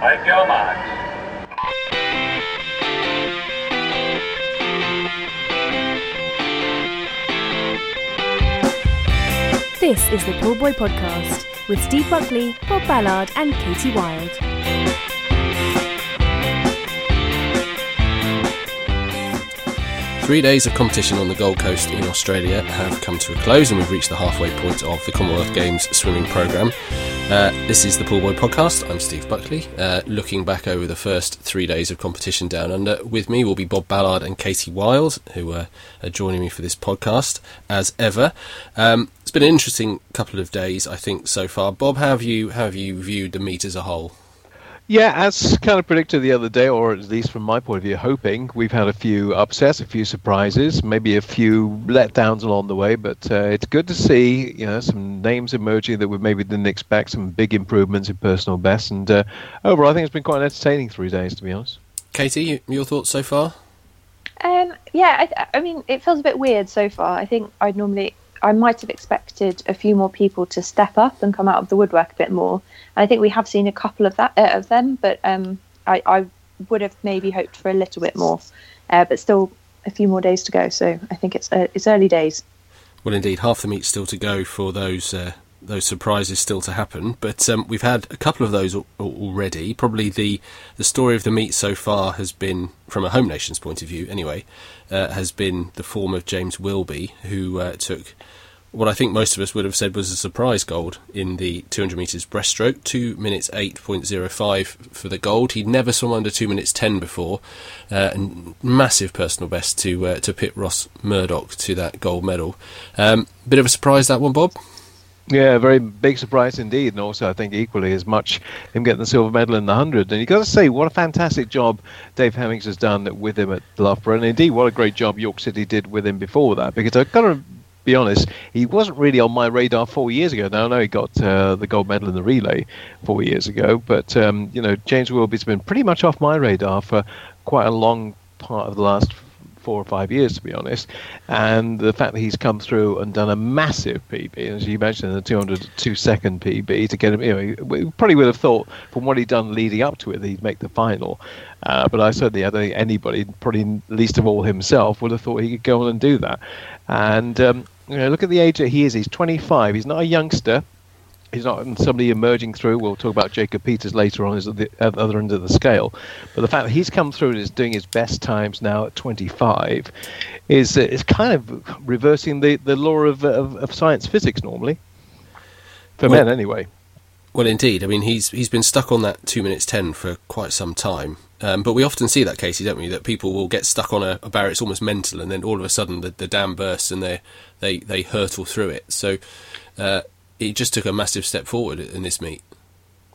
IPO Max. This is the Pool Boy Podcast with Steve Buckley, Bob Ballard, and Katie Wild. Three days of competition on the Gold Coast in Australia have come to a close, and we've reached the halfway point of the Commonwealth Games swimming programme. Uh, this is the Pool Boy podcast. I'm Steve Buckley. Uh, looking back over the first three days of competition down under, with me will be Bob Ballard and Katie Wild, who uh, are joining me for this podcast as ever. Um, it's been an interesting couple of days, I think, so far. Bob, how have you how have you viewed the meet as a whole? Yeah, as kind of predicted the other day, or at least from my point of view, hoping we've had a few upsets, a few surprises, maybe a few letdowns along the way. But uh, it's good to see, you know, some names emerging that we maybe didn't expect, some big improvements in personal best, and uh, overall, I think it's been quite an entertaining three days, to be honest. Katie, your thoughts so far? Um, yeah, I, I mean, it feels a bit weird so far. I think I'd normally I might have expected a few more people to step up and come out of the woodwork a bit more. And I think we have seen a couple of that uh, of them, but um, I, I, would have maybe hoped for a little bit more. Uh, but still, a few more days to go. So I think it's uh, it's early days. Well, indeed, half the meet still to go for those uh, those surprises still to happen. But um, we've had a couple of those al- already. Probably the the story of the meet so far has been, from a home nation's point of view, anyway, uh, has been the form of James Wilby, who uh, took what I think most of us would have said was a surprise gold in the 200 metres breaststroke, 2 minutes 8.05 for the gold. He'd never swum under 2 minutes 10 before, uh, and massive personal best to uh, to pit Ross Murdoch to that gold medal. Um, bit of a surprise that one, Bob. Yeah, very big surprise indeed, and also I think equally as much him getting the silver medal in the hundred. And you've got to say, what a fantastic job Dave Hemmings has done with him at Loughborough, and indeed what a great job York City did with him before that. Because I've got to be honest, he wasn't really on my radar four years ago. Now I know he got uh, the gold medal in the relay four years ago, but um, you know James Wilby's been pretty much off my radar for quite a long part of the last four or five years, to be honest. And the fact that he's come through and done a massive PB, as you mentioned, the 202 second PB to get him, you know, we probably would have thought from what he'd done leading up to it that he'd make the final. Uh, but I certainly, I don't think anybody, probably least of all himself, would have thought he could go on and do that. And um, you know, look at the age that he is. He's 25. He's not a youngster he's not somebody emerging through. We'll talk about Jacob Peters later on, is at the other end of the scale. But the fact that he's come through and is doing his best times now at 25 is uh, is kind of reversing the, the law of, of, of science physics normally for well, men anyway. Well, indeed. I mean, he's he's been stuck on that two minutes ten for quite some time. Um, but we often see that, Katie, don't we? That people will get stuck on a, a barrier; it's almost mental, and then all of a sudden the, the dam bursts and they they they hurtle through it. So. Uh, he just took a massive step forward in this meet.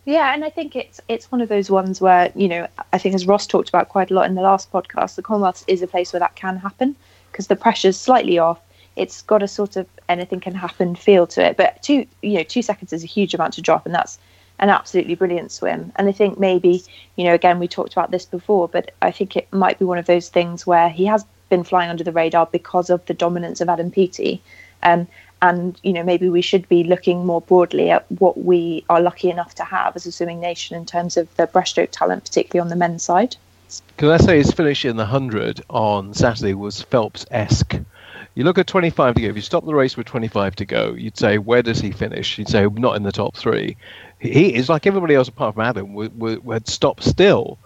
Yeah, and I think it's it's one of those ones where you know I think as Ross talked about quite a lot in the last podcast, the Commonwealth is a place where that can happen because the pressure's slightly off. It's got a sort of anything can happen feel to it, but two you know two seconds is a huge amount to drop, and that's an absolutely brilliant swim. And I think maybe you know again we talked about this before, but I think it might be one of those things where he has been flying under the radar because of the dominance of Adam Peaty. Um, and you know maybe we should be looking more broadly at what we are lucky enough to have as a swimming nation in terms of the breaststroke talent, particularly on the men's side. Can I say his finish in the hundred on Saturday was Phelps-esque. You look at 25 to go. If you stop the race with 25 to go, you'd say, where does he finish? You'd say, not in the top three. He is like everybody else apart from Adam, would, would, would stop still.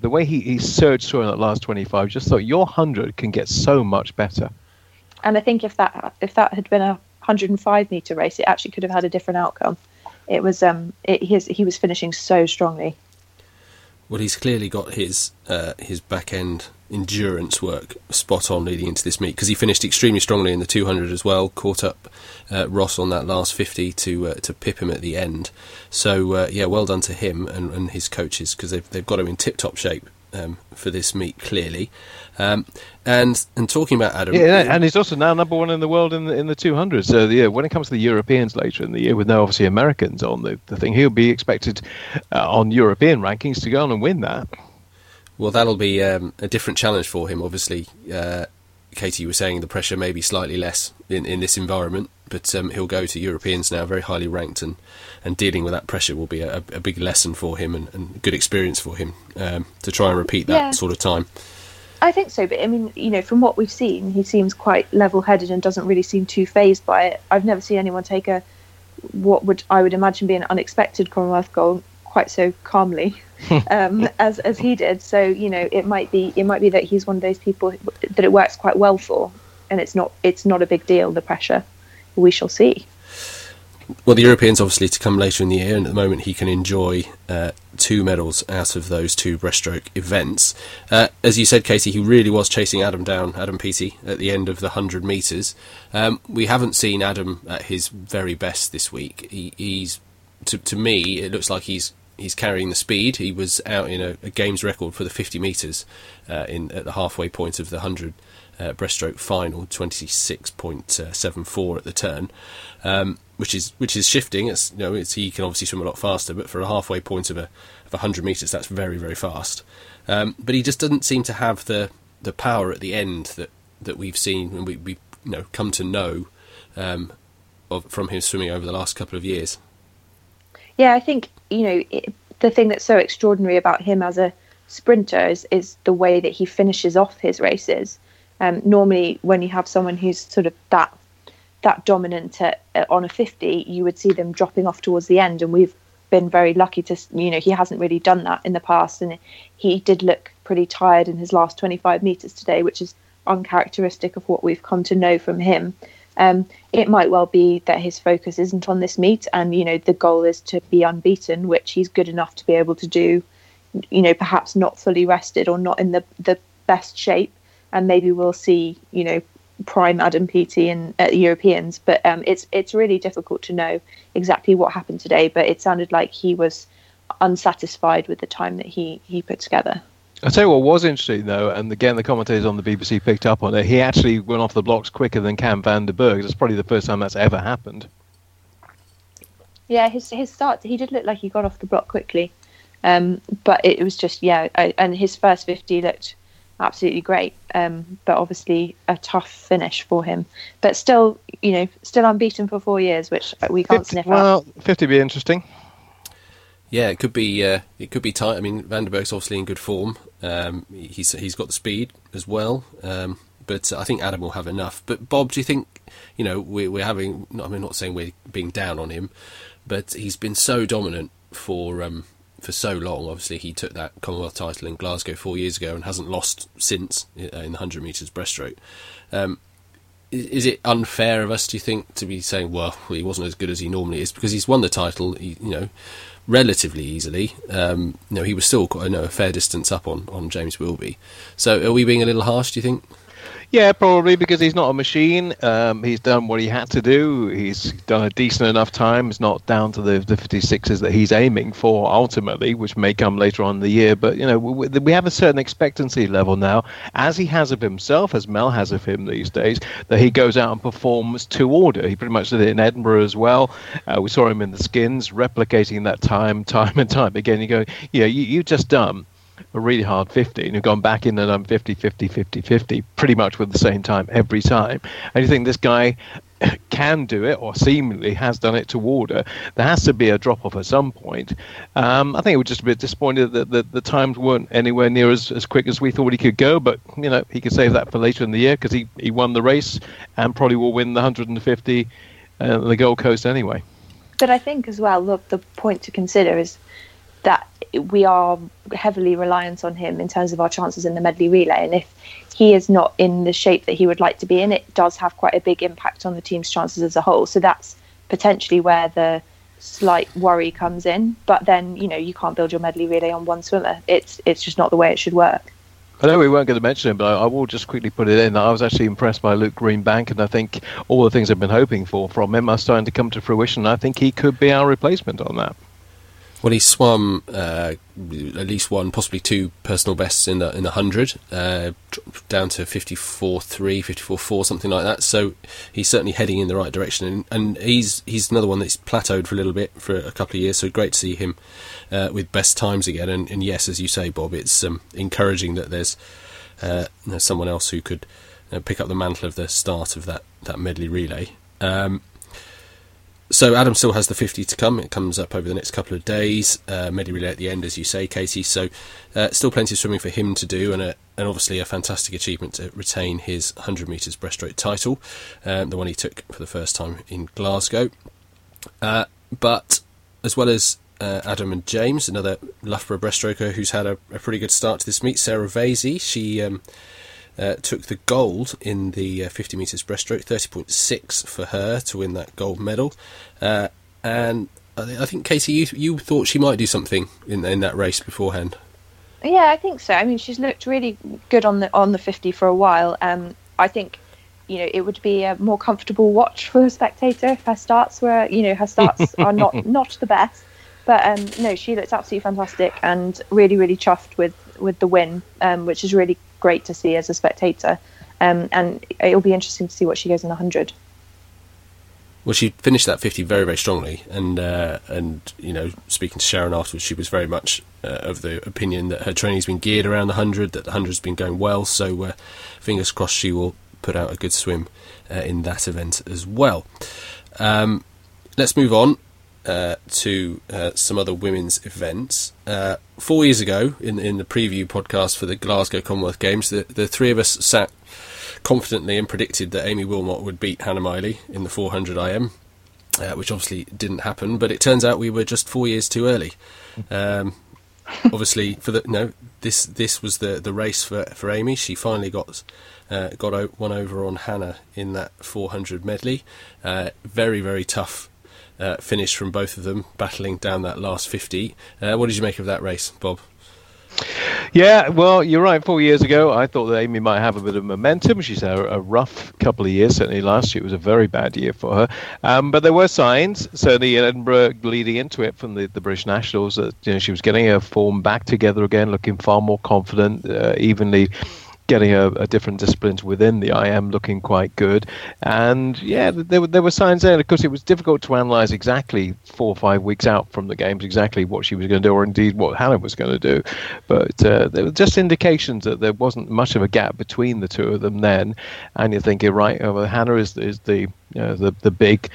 The way he, he surged through in that last 25, just thought your 100 can get so much better. And I think if that if that had been a 105 meter race, it actually could have had a different outcome. It was um, it, his, he was finishing so strongly. Well, he's clearly got his uh, his back end endurance work spot on leading into this meet because he finished extremely strongly in the 200 as well. Caught up uh, Ross on that last 50 to uh, to pip him at the end. So uh, yeah, well done to him and, and his coaches because they've they've got him in tip top shape um, for this meet clearly. Um, and and talking about Adam, yeah, and he's also now number one in the world in the in the 200. So yeah, when it comes to the Europeans later in the year, with no obviously Americans on the, the thing, he'll be expected uh, on European rankings to go on and win that. Well, that'll be um, a different challenge for him. Obviously, uh, Katie was saying the pressure may be slightly less in, in this environment. but um, he'll go to Europeans now, very highly ranked, and, and dealing with that pressure will be a, a big lesson for him and, and good experience for him um, to try and repeat that Yeah. sort of time. I think so, but I mean, you know, from what we've seen, he seems quite level-headed and doesn't really seem too fazed by it. I've never seen anyone take a what would I would imagine be an unexpected Commonwealth goal quite so calmly um, as as he did. So you know, it might be it might be that he's one of those people that it works quite well for, and it's not it's not a big deal. The pressure, we shall see. Well, the Europeans obviously to come later in the year, and at the moment he can enjoy uh, two medals out of those two breaststroke events. Uh, as you said, Katie, he really was chasing Adam down, Adam Peaty, at the end of the 100 metres. Um, we haven't seen Adam at his very best this week. He, he's, to, to me, it looks like he's he's carrying the speed. He was out in a, a games record for the 50 metres uh, in at the halfway point of the 100 uh, breaststroke final, 26.74 at the turn, um, which is which is shifting. It's, you know, it's, he can obviously swim a lot faster, but for a halfway point of a of 100 metres, that's very very fast. Um, but he just doesn't seem to have the the power at the end that that we've seen and we, we you know come to know um, of, from him swimming over the last couple of years. Yeah, I think you know it, the thing that's so extraordinary about him as a sprinter is, is the way that he finishes off his races. Um, normally, when you have someone who's sort of that that dominant at, at, on a 50, you would see them dropping off towards the end, and we've been very lucky to you know he hasn't really done that in the past, and he did look pretty tired in his last 25 meters today, which is uncharacteristic of what we've come to know from him. Um, it might well be that his focus isn't on this meet, and you know the goal is to be unbeaten, which he's good enough to be able to do. You know, perhaps not fully rested or not in the the best shape, and maybe we'll see you know prime Adam Peaty in uh, Europeans. But um, it's it's really difficult to know exactly what happened today. But it sounded like he was unsatisfied with the time that he he put together. I'll tell you what was interesting though, and again the commentators on the BBC picked up on it. He actually went off the blocks quicker than Cam van der Burgh. That's probably the first time that's ever happened. Yeah, his his start he did look like he got off the block quickly, um, but it was just yeah, I, and his first fifty looked absolutely great. Um, but obviously a tough finish for him. But still, you know, still unbeaten for four years, which we can't 50, sniff well, at. fifty be interesting. Yeah, it could be. Uh, it could be tight. I mean, van der Burgh's obviously in good form. Um, he's he's got the speed as well. Um, but I think Adam will have enough. But Bob, do you think? You know, we're we're having. I mean, not saying we're being down on him, but he's been so dominant for um, for so long. Obviously, he took that Commonwealth title in Glasgow four years ago and hasn't lost since uh, in the hundred meters breaststroke. Um, is, it unfair of us, do you think, to be saying, well, he wasn't as good as he normally is because he's won the title? You know relatively easily. Um, you know, he was still I know, a fair distance up on, on James Wilby. So are we being a little harsh, do you think? Yeah, probably because he's not a machine. Um, he's done what he had to do. He's done a decent enough time. It's not down to the, the 56s that he's aiming for ultimately, which may come later on in the year. But, you know, we, we have a certain expectancy level now, as he has of himself, as Mel has of him these days, that he goes out and performs to order. He pretty much did it in Edinburgh as well. Uh, we saw him in the skins, replicating that time, time and time again. You go, yeah, you, you just done a really hard 50 and you've gone back in and done 50 50 50 50 pretty much with the same time every time. And you think this guy can do it or seemingly has done it to order there has to be a drop off at some point. Um, i think it was just be a bit disappointed that the, the times weren't anywhere near as, as quick as we thought he could go but you know he could save that for later in the year because he, he won the race and probably will win the 150 uh, the gold coast anyway. But I think as well, look, the point to consider is that we are heavily reliant on him in terms of our chances in the medley relay. And if he is not in the shape that he would like to be in, it does have quite a big impact on the team's chances as a whole. So that's potentially where the slight worry comes in. But then, you know, you can't build your medley relay on one swimmer. It's it's just not the way it should work. I know we weren't going to mention him, but I, will just quickly put it in. I was actually impressed by Luke Greenbank, and I think all the things I've been hoping for from him are starting to come to fruition. I think he could be our replacement on that. Well, he swam uh, at least one, possibly two personal bests in the in the hundred, uh, down to 54.3, 54.4, something like that. So he's certainly heading in the right direction, and, and he's he's another one that's plateaued for a little bit for a couple of years. So great to see him uh, with best times again. And, and, yes, as you say, Bob, it's um, encouraging that there's uh, someone else who could uh, pick up the mantle of the start of that that medley relay. Um, so Adam still has the 50 to come. It comes up over the next couple of days. Uh, Medley relay at the end, as you say, Katie. So uh, still plenty of swimming for him to do, and, a, and obviously a fantastic achievement to retain his 100 metres breaststroke title, um, the one he took for the first time in Glasgow. Uh, but as well as uh, Adam and James, another Loughborough breaststroker who's had a, a, pretty good start to this meet, Sarah Vasey. She um, uh, took the gold in the uh, 50 metres breaststroke, 30.6 for her to win that gold medal. Uh, and I think, Katie, you, you thought she might do something in, in that race beforehand. Yeah, I think so. I mean, she's looked really good on the on the 50 for a while. Um, I think you know, it would be a more comfortable watch for a spectator if her starts were, you know, her starts are not not the best. But um, no, she looks absolutely fantastic and really, really chuffed with with the win, um, which is really great to see as a spectator. Um, and it'll be interesting to see what she goes in the hundred. Well, she finished that 50 very, very strongly, and uh, and you know, speaking to Sharon afterwards, she was very much uh, of the opinion that her training's been geared around the hundred, that the hundred's been going well. So, uh, fingers crossed, she will put out a good swim uh, in that event as well. Um, let's move on uh, to uh, some other women's events. Uh, four years ago, in in the preview podcast for the Glasgow Commonwealth Games, the, the three of us sat confidently and predicted that Aimee Willmott would beat Hannah Miley in the 400 IM. Uh, which obviously didn't happen, but it turns out we were just four years too early. Um, obviously, for the no, this this was the, the race for, for Aimee. She finally got uh, got one over on Hannah in that 400 medley. Uh, very very tough uh, finish from both of them, battling down that last 50. Uh, what did you make of that race, Bob? Yeah, well, you're right. Four years ago, I thought that Aimee might have a bit of momentum. She's had a, rough couple of years. Certainly last year was a very bad year for her. Um, but there were signs, certainly in Edinburgh leading into it from the, the British Nationals, that you know, she was getting her form back together again, looking far more confident, uh, evenly getting a, a, different disciplines within the IM looking quite good. And yeah, there, were, there were signs there. Of course, it was difficult to analyse exactly four or five weeks out from the games exactly what she was going to do, or indeed what Hannah was going to do. But uh, there were just indications that there wasn't much of a gap between the two of them then. And you're thinking, right, oh, well, Hannah is, is the you know, the the big,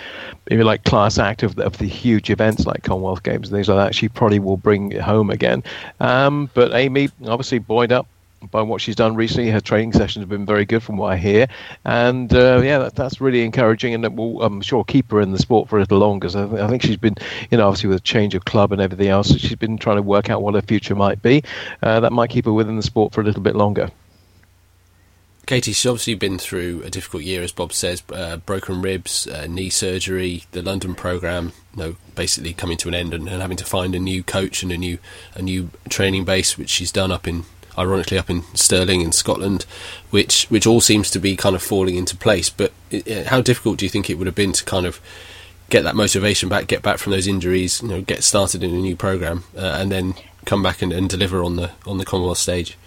maybe like class act of the, of the huge events like Commonwealth Games and things like that. She probably will bring it home again. Um, but Aimee, obviously buoyed up by what she's done recently. Her training sessions have been very good, from what I hear, and uh, yeah, that, that's really encouraging, and will, I'm sure, keep her in the sport for a little longer. So I think she's been, you know, obviously with a change of club and everything else, she's been trying to work out what her future might be. Uh, that might keep her within the sport for a little bit longer. Katie, she's obviously been through a difficult year, as Bob says, uh, broken ribs, uh, knee surgery, the London program, you know, basically coming to an end, and, and, having to find a new coach and a new a new training base, which she's done up in ironically up in Stirling in Scotland, which which all seems to be kind of falling into place. But it, how difficult do you think it would have been to kind of get that motivation back, get back from those injuries, you know, get started in a new program, uh, and then come back and, and, deliver on the on the Commonwealth stage?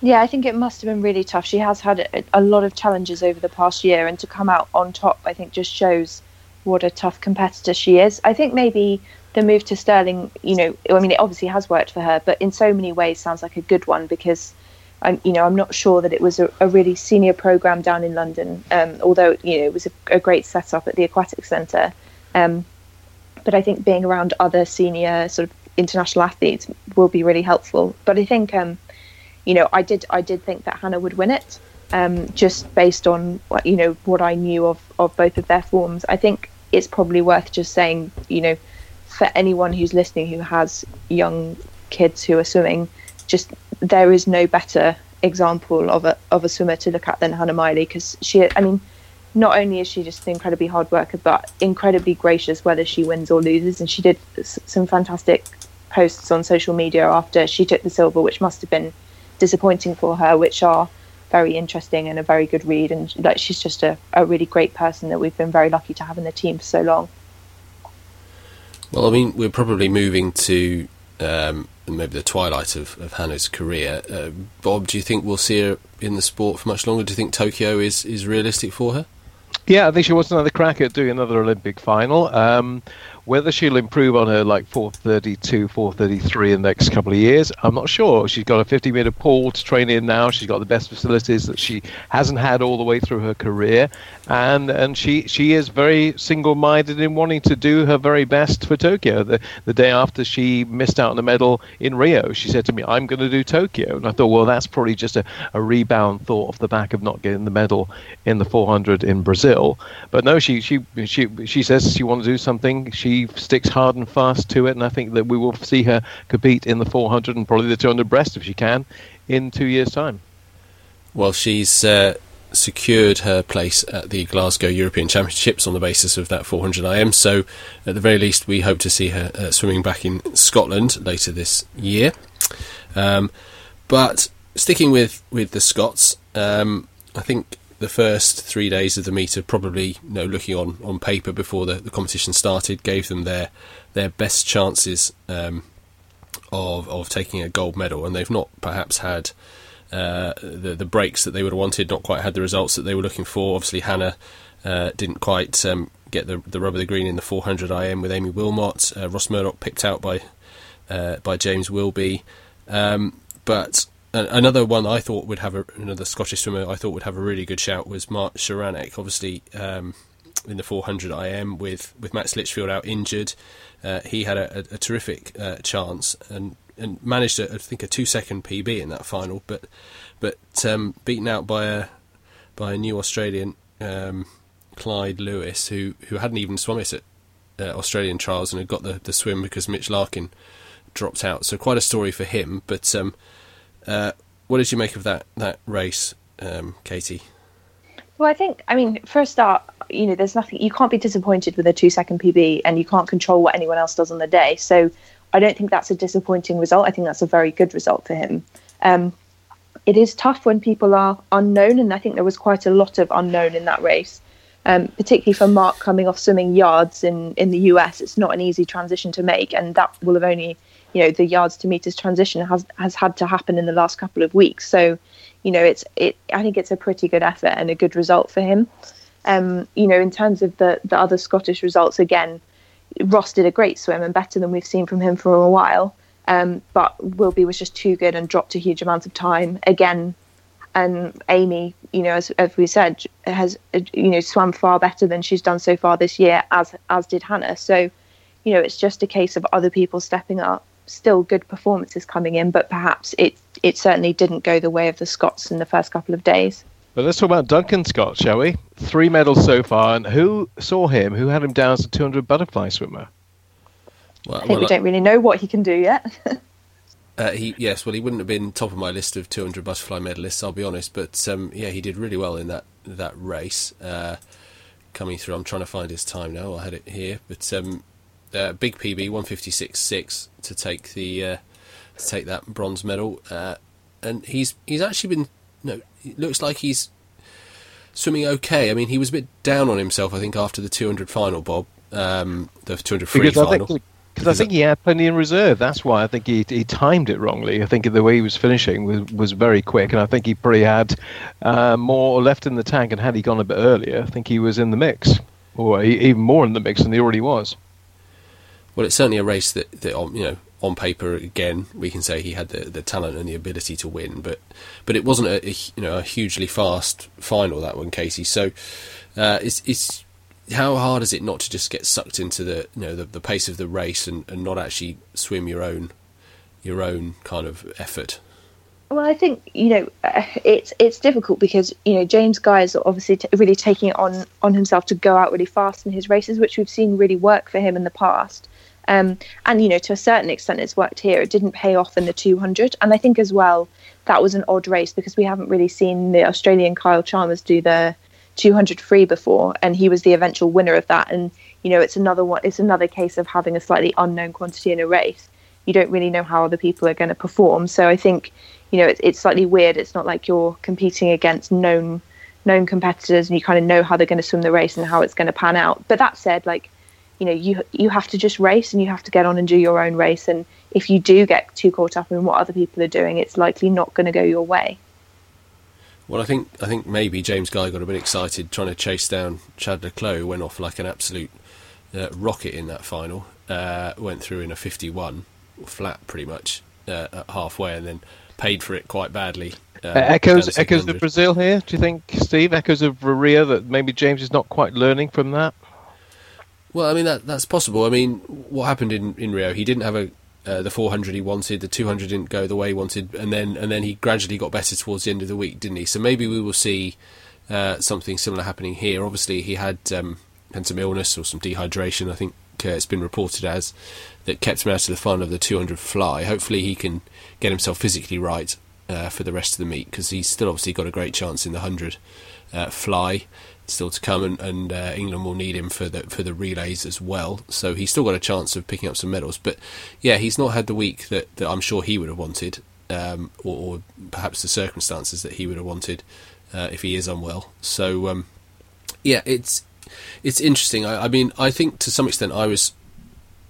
Yeah, I think it must have been really tough. She has had a, a lot of challenges over the past year, and to come out on top, I think, just shows what a tough competitor she is. I think maybe the move to Stirling, you know, I mean, it obviously has worked for her, but in so many ways sounds like a good one because I'm, you know, I'm not sure that it was a, a really senior program down in London, um, although you know it was a, a great setup at the Aquatic Centre. Um, but I think being around other senior sort of international athletes will be really helpful. But I think, um, you know, I did I did think that Hannah would win it, um, just based on you know what I knew of of both of their forms. I think it's probably worth just saying, you know for anyone who's listening who has young kids who are swimming, just there is no better example of a of a swimmer to look at than Hannah Miley because she, I mean, not only is she just an incredibly hard worker, but incredibly gracious whether she wins or loses. And she did some fantastic posts on social media after she took the silver, which must have been disappointing for her, which are very interesting and a very good read. And like she's just a, a really great person that we've been very lucky to have in the team for so long. Well, I mean, we're probably moving to um, maybe the twilight of, of Hannah's career. Uh, Bob, do you think we'll see her in the sport for much longer? Do you think Tokyo is, is realistic for her? Yeah, I think she wants another crack at doing another Olympic final. Um, Whether she'll improve on her like 432, 433 in the next couple of years, I'm not sure. She's got a 50 meter pool to train in now. She's got the best facilities that she hasn't had all the way through her career, and and she she is very single minded in wanting to do her very best for Tokyo. The the day after she missed out on the medal in Rio, she said to me, "I'm going to do Tokyo," and I thought, well, that's probably just a, a rebound thought off the back of not getting the medal in the 400 in Brazil. But no, she she she she says she wants to do something. She sticks hard and fast to it, and I think that we will see her compete in the 400 and probably the 200 breast if she can in two years' time. Well, she's uh, secured her place at the Glasgow European Championships on the basis of that 400 IM. So, at the very least, we hope to see her uh, swimming back in Scotland later this year. Um, but sticking with with the Scots, um, I think the first three days of the meet probably, you know, looking on, on paper before the, the competition started, gave them their their best chances um, of of taking a gold medal, and they've not perhaps had uh, the the breaks that they would have wanted, not quite had the results that they were looking for. Obviously, Hannah uh, didn't quite um, get the the rub of the green in the 400 IM with Aimee Willmott. Uh, Ross Murdoch picked out by uh, by James Wilby, um, but another one I thought would have a, another Scottish swimmer I thought would have a really good shout was Mark Szaranek. Obviously, um, in the 400 IM with with Max Litchfield out injured, uh, he had a, a, a terrific uh, chance and and managed a, I think a two second PB in that final, but but um, beaten out by a by a new Australian um, Clyde Lewis who who hadn't even swum it at uh, Australian trials and had got the, the swim because Mitch Larkin dropped out. So quite a story for him, but. Um, uh, what did you make of that that race, um, Katie? Well, I think, I mean, for a start, you know, there's nothing, you can't be disappointed with a two second PB and you can't control what anyone else does on the day. So I don't think that's a disappointing result. I think that's a very good result for him. Um, it is tough when people are unknown, and I think there was quite a lot of unknown in that race, um, particularly for Mark coming off swimming yards in, in the US. It's not an easy transition to make, and that will have only you know the yards to meters transition has has had to happen in the last couple of weeks. So, you know, it's it. I think it's a pretty good effort and a good result for him. Um, you know, in terms of the the other Scottish results, again, Ross did a great swim and better than we've seen from him for a while. Um, but Wilby was just too good and dropped a huge amount of time again. And Aimee, you know, as, as we said, has you know swam far better than she's done so far this year, as as did Hannah. So, you know, it's just a case of other people stepping up still good performances coming in, but perhaps it it certainly didn't go the way of the Scots in the first couple of days. But let's talk about Duncan Scott, shall we? Three medals so far, and who saw him? Who had him down as a 200 butterfly swimmer? Well, I think well, we don't really know what he can do yet. uh, he yes, well, he wouldn't have been top of my list of 200 butterfly medalists, I'll be honest. But um, yeah, he did really well in that that race. Uh, coming through, I'm trying to find his time now. I had it here, but um, uh, big PB, 156.6 to take the uh, to take that bronze medal, uh, and he's he's actually been. no, it looks like he's swimming okay. I mean, he was a bit down on himself, I think, after the 200 final, Bob, um, the 200 free because final. I think, because I think he had plenty in reserve. That's why I think he he timed it wrongly. I think the way he was finishing was, was very quick, and I think he probably had uh, more left in the tank. And had he gone a bit earlier, I think he was in the mix, or even more in the mix than he already was. Well, it's certainly a race that, that you know on paper again we can say he had the, the talent and the ability to win, but but it wasn't a, a you know a hugely fast final that one, Katie. So uh, it's it's how hard is it not to just get sucked into the you know the, the pace of the race and, and not actually swim your own your own kind of effort? Well, I think you know it's it's difficult because you know James Guy is obviously t- really taking it on on himself to go out really fast in his races, which we've seen really work for him in the past. Um, and you know, to a certain extent, it's worked here. It didn't pay off in the 200, and I think as well that was an odd race because we haven't really seen the Australian Kyle Chalmers do the 200 free before, and he was the eventual winner of that. And you know, it's another one. It's another case of having a slightly unknown quantity in a race. You don't really know how other people are going to perform. So I think, you know, it's, it's slightly weird. It's not like you're competing against known known competitors and you kind of know how they're going to swim the race and how it's going to pan out. But that said, like you know you you have to just race and you have to get on and do your own race and if you do get too caught up in what other people are doing it's likely not going to go your way well i think i think maybe james guy got a bit excited trying to chase down chad le clos went off like an absolute uh, rocket in that final. Uh, went through in a 51, flat pretty much uh, at halfway, and then paid for it quite badly. Uh, echoes echoes of Brazil here. Do you think, Steve? Echoes of Rio that maybe James is not quite learning from that. Well, I mean that that's possible. I mean, what happened in, in Rio? He didn't have a uh, the 400 he wanted, the 200 didn't go the way he wanted, and then and then he gradually got better towards the end of the week, didn't he? So maybe we will see uh, something similar happening here. Obviously, he had um, had some illness or some dehydration. I think uh, it's been reported as that kept him out of the final of the 200 fly. Hopefully, he can get himself physically right uh, for the rest of the meet because he's still obviously got a great chance in the 100 uh, fly still to come, and, and uh, England will need him for the for the relays as well. So he's still got a chance of picking up some medals. But yeah, he's not had the week that, that I'm sure he would have wanted, um, or, or, perhaps the circumstances that he would have wanted uh, if he is unwell. So um, yeah, it's it's interesting. I, I mean, I think to some extent I was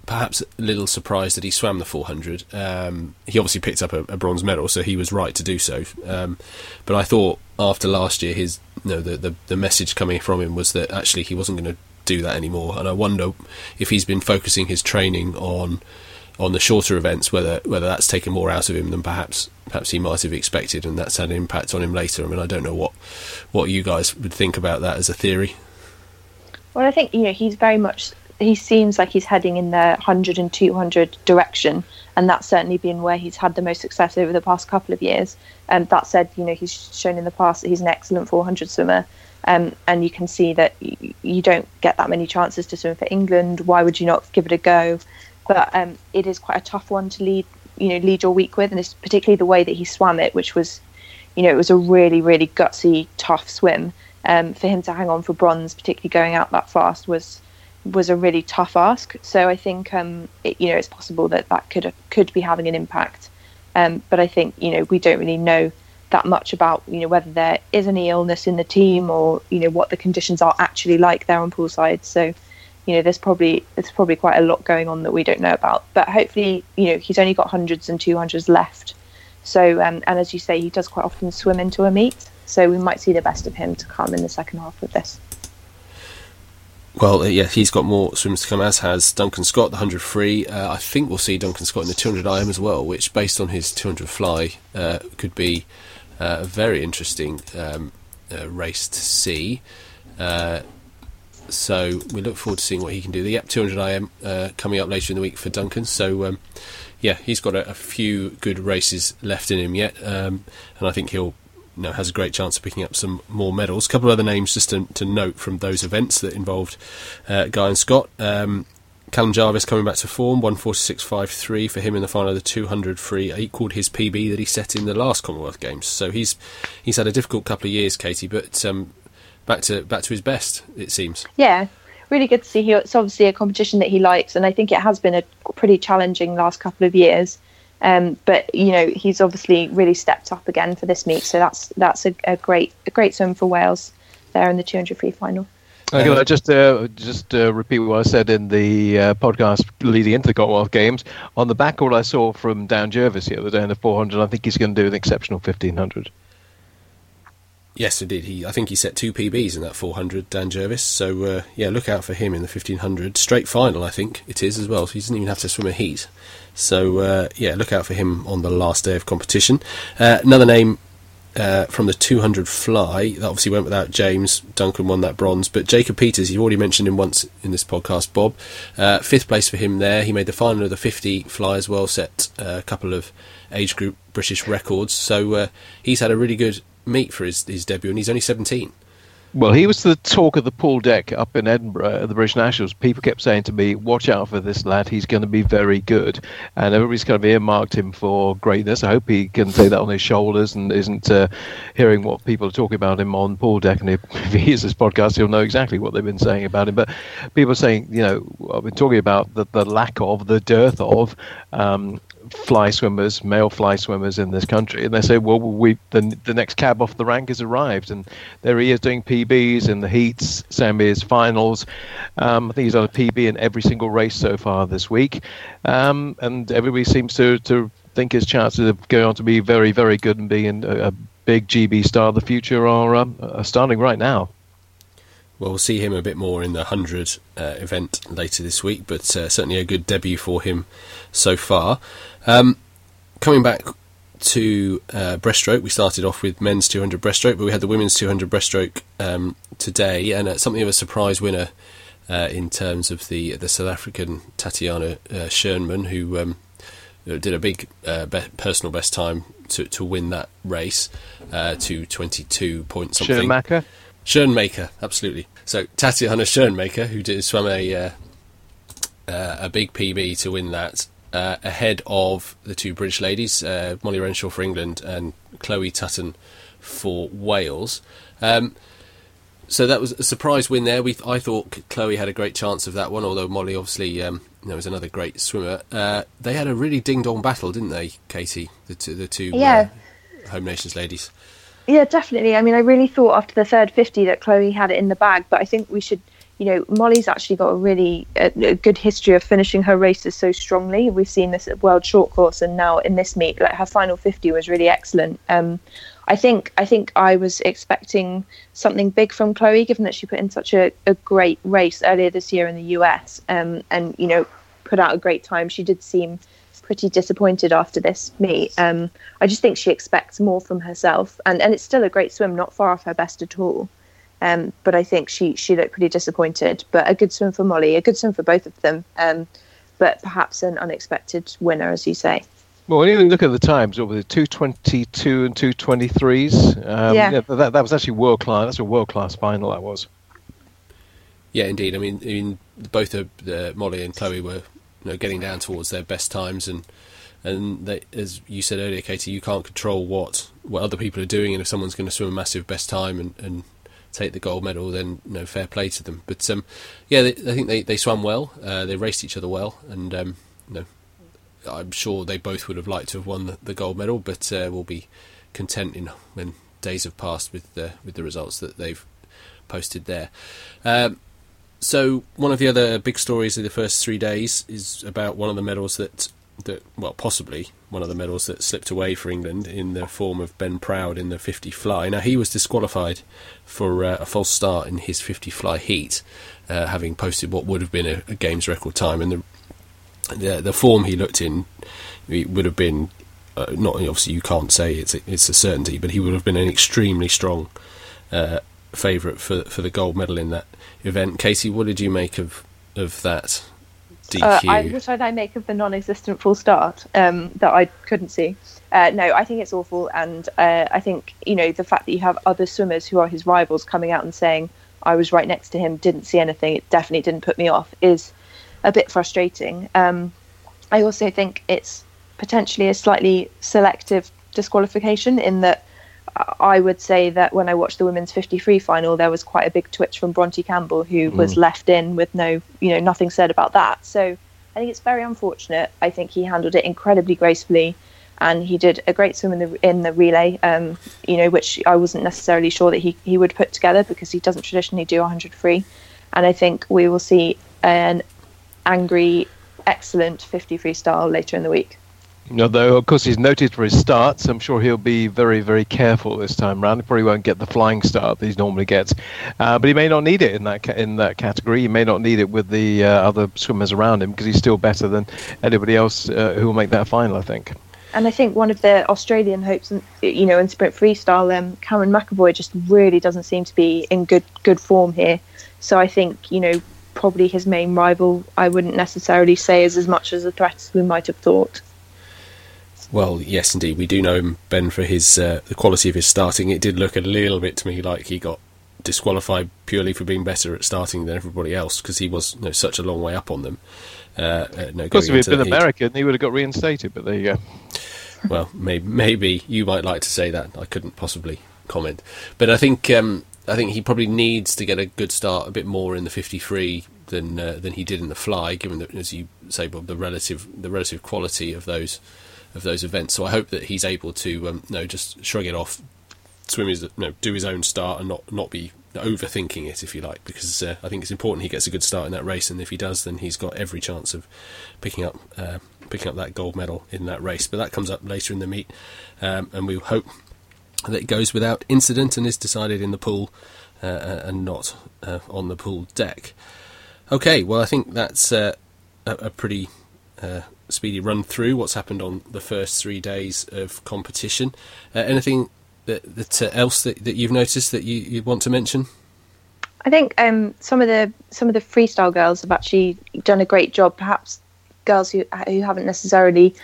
perhaps a little surprised that he swam the 400. Um, he obviously picked up a, a, bronze medal, so he was right to do so. Um, but I thought after last year, his you know, the, the, the message coming from him was that actually he wasn't going to do that anymore. And I wonder if he's been focusing his training on on the shorter events, whether whether that's taken more out of him than perhaps perhaps he might have expected, and that's had an impact on him later. I mean, I don't know what what you guys would think about that as a theory. Well, I think you know he's very much he seems like he's heading in the 100 and 200 direction, and that's certainly been where he's had the most success over the past couple of years. And um, that said, you know, he's shown in the past that he's an excellent 400 swimmer, um, and you can see that y- you don't get that many chances to swim for England. Why would you not give it a go? But um, it is quite a tough one to lead, you know, lead your week with, and it's particularly the way that he swam it, which was, you know, it was a really, really gutsy, tough swim. Um, for him to hang on for bronze, particularly going out that fast, was was a really tough ask. So I think um, it, you know it's possible that that could could be having an impact. Um, but I think you know we don't really know that much about you know whether there is any illness in the team or you know what the conditions are actually like there on poolside. So you know there's probably there's probably quite a lot going on that we don't know about. But hopefully you know he's only got hundreds and two hundreds left. So um, and as you say, he does quite often swim into a meet. So we might see the best of him to come in the second half of this. Well, uh, yeah, he's got more swims to come, as has Duncan Scott, the 100 free. Uh, I think we'll see Duncan Scott in the 200 IM as well, which, based on his 200 fly, uh, could be uh, a very interesting um, uh, race to see. Uh, so we look forward to seeing what he can do. The Yep 200 IM coming up later in the week for Duncan. So um, yeah, he's got a, a, few good races left in him yet, um, and I think he'll you know, has a great chance of picking up some more medals. A couple of other names just to, to note from those events that involved uh, Guy and Scott. Um, Callum Jarvis coming back to form, 146.53 for him in the final of the 200 free, equalled his PB that he set in the last Commonwealth Games. So he's he's had a difficult couple of years, Katie, but um, back to back to his best, it seems. Yeah, really good to see. He, it's obviously a competition that he likes, and I think it has been a pretty challenging last couple of years. Um, but you know he's obviously really stepped up again for this meet, so that's that's a, a great a great swim for Wales there in the 200 free final. Okay, well, just uh, just uh, repeat what I said in the uh, podcast leading into the Commonwealth Games. On the back, all I saw from Dan Jervis the other day in the 400, I think he's going to do an exceptional 1500. Yes, indeed. He, I think he set two PBs in that 400, Dan Jervis. So uh, yeah, look out for him in the 1500. Straight final, I think it is as well. So he doesn't even have to swim a heat. So uh, yeah, look out for him on the last day of competition. Uh, another name uh, from the 200 fly that obviously went without James. Duncan won that bronze, but Jacob Peters, you've already mentioned him once in this podcast, Bob. Uh, fifth place for him there. He made the final of the 50 fly as well, set uh, a couple of age group British records. So uh, he's had a really good meet for his, his debut, and he's only 17. Well, he was the talk of the pool deck up in Edinburgh at the British Nationals. People kept saying to me, "Watch out for this lad; he's going to be very good." And everybody's kind of earmarked him for greatness. I hope he can take that on his shoulders and isn't uh, hearing what people are talking about him on pool deck. And if, he hears this podcast, he'll know exactly what they've been saying about him. But people are saying, you know, I've been talking about the, the lack of, the dearth of um, fly swimmers, male fly swimmers in this country, and they say, well, we the the next cab off the rank has arrived, and there he is doing PBs in the heats, semis, finals. Um, I think he's done a PB in every single race so far this week, um, and everybody seems to to think his chances of going on to be very very good and being a, a big GB star of the future are, um, are starting right now. well, we'll see him a bit more in the 100 uh, event later this week, but uh, certainly a good debut for him so far. Um, coming back to uh, breaststroke, we started off with men's 200 breaststroke, but we had the women's 200 breaststroke um, today, and uh, something of a surprise winner uh, in terms of the the South African Tatiana uh, Schoenman, who um, did a big be- personal best time to, to win that race to 22 point something. Schoenmaker? Schoenmaker, absolutely. So Tatjana Schoenmaker, who did swam a uh, uh, a big PB to win that, uh, ahead of the two British ladies, uh, Molly Renshaw for England and Chloe Tutton for Wales. Um, so that was a surprise win there. We I thought Chloe had a great chance of that one, although Molly obviously um, you know, was another great swimmer. Uh, they had a really ding dong battle, didn't they, Katie? The two, the two yeah. Uh, home nations ladies. Yeah, definitely. I mean, I really thought after the third 50 that Chloe had it in the bag, but I think we should, you know, Molly's actually got a really a, a good history of finishing her races so strongly. We've seen this at World Short Course and now in this meet, like her final 50 was really excellent. Um, I think I think I was expecting something big from Chloe, given that she put in such a, a great race earlier this year in the US, um, and you know, put out a great time. She did seem pretty disappointed after this meet. Um, I just think she expects more from herself, and, and it's still a great swim, not far off her best at all. Um, but I think she she looked pretty disappointed. But a good swim for Molly, a good swim for both of them. Um, but perhaps an unexpected winner, as you say. Well, when you look at the times, what over the 222 and 223s, um, yeah. yeah. that, that was actually world class. That's a world class final, that was. Yeah, indeed. I mean, I mean both uh, Molly and Chloe were you know, getting down towards their best times and and they, as you said earlier, Katie, you can't control what what other people are doing, and if someone's going to swim a massive best time and, and take the gold medal, then you know, fair play to them. But um, yeah, they, I think they, they swam well, uh, they raced each other well, and um, you know, I'm sure they both would have liked to have won the, the gold medal, but uh, will be content in when days have passed with the with the results that they've posted there. Um, so one of the other big stories of the first three days is about one of the medals that that well possibly one of the medals that slipped away for England in the form of Ben Proud in the 50 fly. Now he was disqualified for uh, a false start in his 50 fly heat, uh, having posted what would have been a, a games record time, and the, the the form he looked in it would have been uh, not obviously you can't say it's a, it's a certainty, but he would have been an extremely strong uh, favourite for for the gold medal in that event. Katie, what did you make of of that? Uh, I, what did I make of the non-existent full start um, that I couldn't see? Uh, no, I think it's awful, and uh, I think you know the fact that you have other swimmers who are his rivals coming out and saying I was right next to him, didn't see anything, it definitely didn't put me off, is a bit frustrating. Um, I also think it's potentially a slightly selective disqualification in that I would say that when I watched the women's 53 final, there was quite a big twitch from Bronte Campbell, who mm. was left in with no, you know, nothing said about that. So I think it's very unfortunate. I think he handled it incredibly gracefully, and he did a great swim in the in the relay. Um, you know, which I wasn't necessarily sure that he he would put together because he doesn't traditionally do 100 free, and I think we will see an angry, excellent 50 freestyle later in the week. Although, of course, he's noted for his starts, I'm sure he'll be very, very careful this time round. He probably won't get the flying start that he normally gets, uh, but he may not need it in that ca- in that category. He may not need it with the uh, other swimmers around him because he's still better than anybody else uh, who will make that final. I think. And I think one of the Australian hopes, you know, in sprint freestyle, um, Cameron McEvoy just really doesn't seem to be in good good form here. So I think you know probably his main rival. I wouldn't necessarily say is as much as a threat as we might have thought. Well, yes, indeed, we do know him, Ben, for his uh, the quality of his starting. It did look a little bit to me like he got disqualified purely for being better at starting than everybody else because he was you know, such a long way up on them. Uh, no, of course, if he'd been American, he would have got reinstated. But there you go. Well, maybe, maybe you might like to say that. I couldn't possibly comment, but I think um, I think he probably needs to get a good start, a bit more in the 53 than uh, than he did in the fly, given that, as you say, Bob, the relative the relative quality of those of those events. So I hope that he's able to um, no just shrug it off, swim his no do his own start and not not be overthinking it if you like because uh, I think it's important he gets a good start in that race and if he does then he's got every chance of picking up uh, picking up that gold medal in that race but that comes up later in the meet um, and we hope that it goes without incident and is decided in the pool uh, and not uh, on the pool deck. Okay, well, I think that's uh, a, a, pretty uh, speedy run through what's happened on the first three days of competition. Uh, anything that, that uh, else that, that you've noticed that you, you want to mention? I think um, some of the some of the freestyle girls have actually done a great job. Perhaps girls who who haven't necessarily,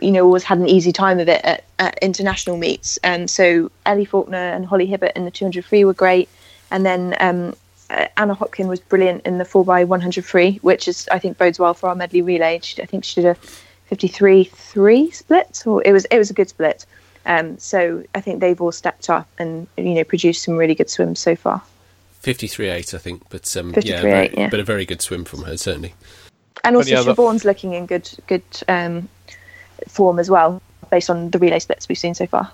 you know, always had an easy time of it at, at international meets. And so Ellie Faulkner and Holly Hibbott in the 200 free were great, and then um, Anna Hopkin was brilliant in the 4x100 free, which is I think bodes well for our medley relay. She, I think she did a 53-3 split, or it was it was a good split. Um, so I think they've all stepped up and you know produced some really good swims so far. 53-8, I think, but um, yeah, very, yeah, but a very good swim from her certainly. And also, yeah, Siobhan's looking in good good um, form as well, based on the relay splits we've seen so far.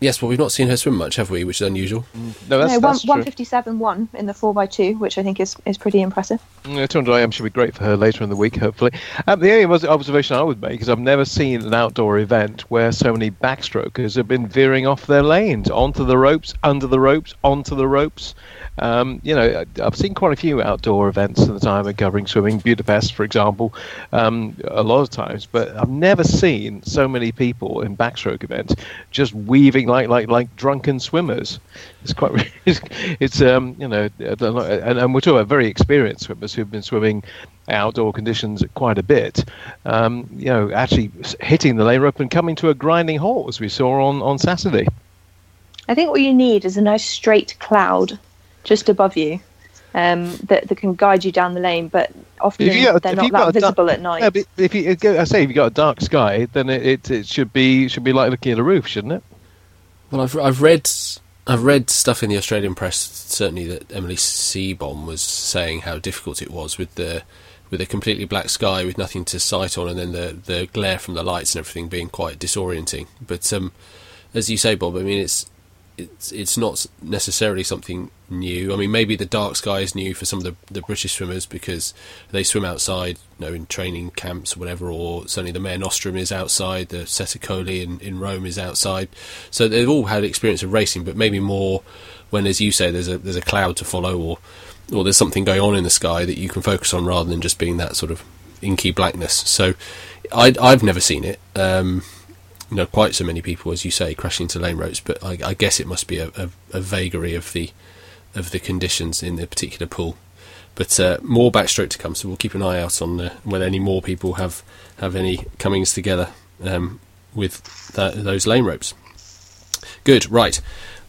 Yes, well, we've not seen her swim much, have we? Which is unusual. Mm. No, that's, no, that's one, 157 1 in the 4x2, which I think is, is pretty impressive. Yeah, 200 IM should be great for her later in the week, hopefully. Um, the only observation I would make is I've never seen an outdoor event where so many backstrokers have been veering off their lanes, onto the ropes, under the ropes, onto the ropes. Um, you know, I've seen quite a few outdoor events in the time of covering swimming, Budapest, for example, um, a lot of times, but I've never seen so many people in backstroke events just weaving like like like drunken swimmers. It's quite, it's, it's um, you know, and, and we're talking about very experienced swimmers who've been swimming outdoor conditions quite a bit. Um, you know, actually hitting the lane rope and coming to a grinding halt as we saw on on Saturday. I think what you need is a nice straight cloud just above you um, that, that can guide you down the lane, but often got, they're not that visible dark, at night. Yeah, if you, I say if you've got a dark sky, then it, it, it, should be should be like looking at a roof, shouldn't it? Well, I've I've read I've read stuff in the Australian press certainly that Emily Seebohm was saying how difficult it was with the with a completely black sky with nothing to sight on, and then the the glare from the lights and everything being quite disorienting. But um, as you say, Bob, I mean it's it's it's not necessarily something new. I mean, maybe the dark sky is new for some of the, the British swimmers because they swim outside, you know, in training camps or whatever, or certainly the Mare Nostrum is outside, the Sette in, in Rome is outside. So they've all had experience of racing, but maybe more when, as you say, there's a there's a cloud to follow or or there's something going on in the sky that you can focus on rather than just being that sort of inky blackness. So I, I've never seen it. Um, you know quite so many people as you say crashing into lane ropes, but I, I guess it must be a, a, a, vagary of the of the conditions in the particular pool. But uh, more backstroke to come, so we'll keep an eye out on uh, whether any more people have have any comings together um, with that, those lane ropes. Good, right.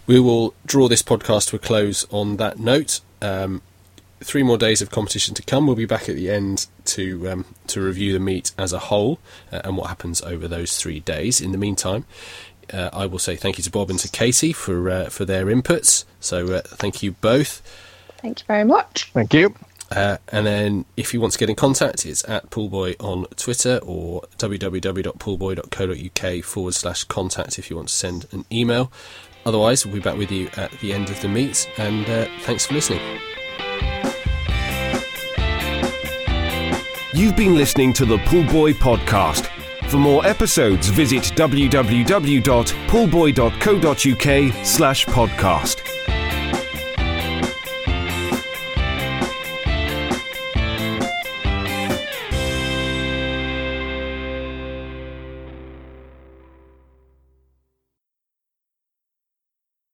We will draw this podcast to a close on that note. Um, three more days of competition to come. We'll be back at the end to um, to review the meet as a whole uh, and what happens over those three days. In the meantime, uh, I will say thank you to Bob and to Katie for uh, for their inputs. So uh, thank you both. Thank you very much. Thank you. Uh, and then, if you want to get in contact, it's at Poolboy on Twitter or www.poolboy.co.uk forward slash contact if you want to send an email. Otherwise, we'll be back with you at the end of the meet, and uh, thanks for listening. You've been listening to the Pool Boy Podcast. For more episodes, visit www.poolboy.co.uk slash podcast.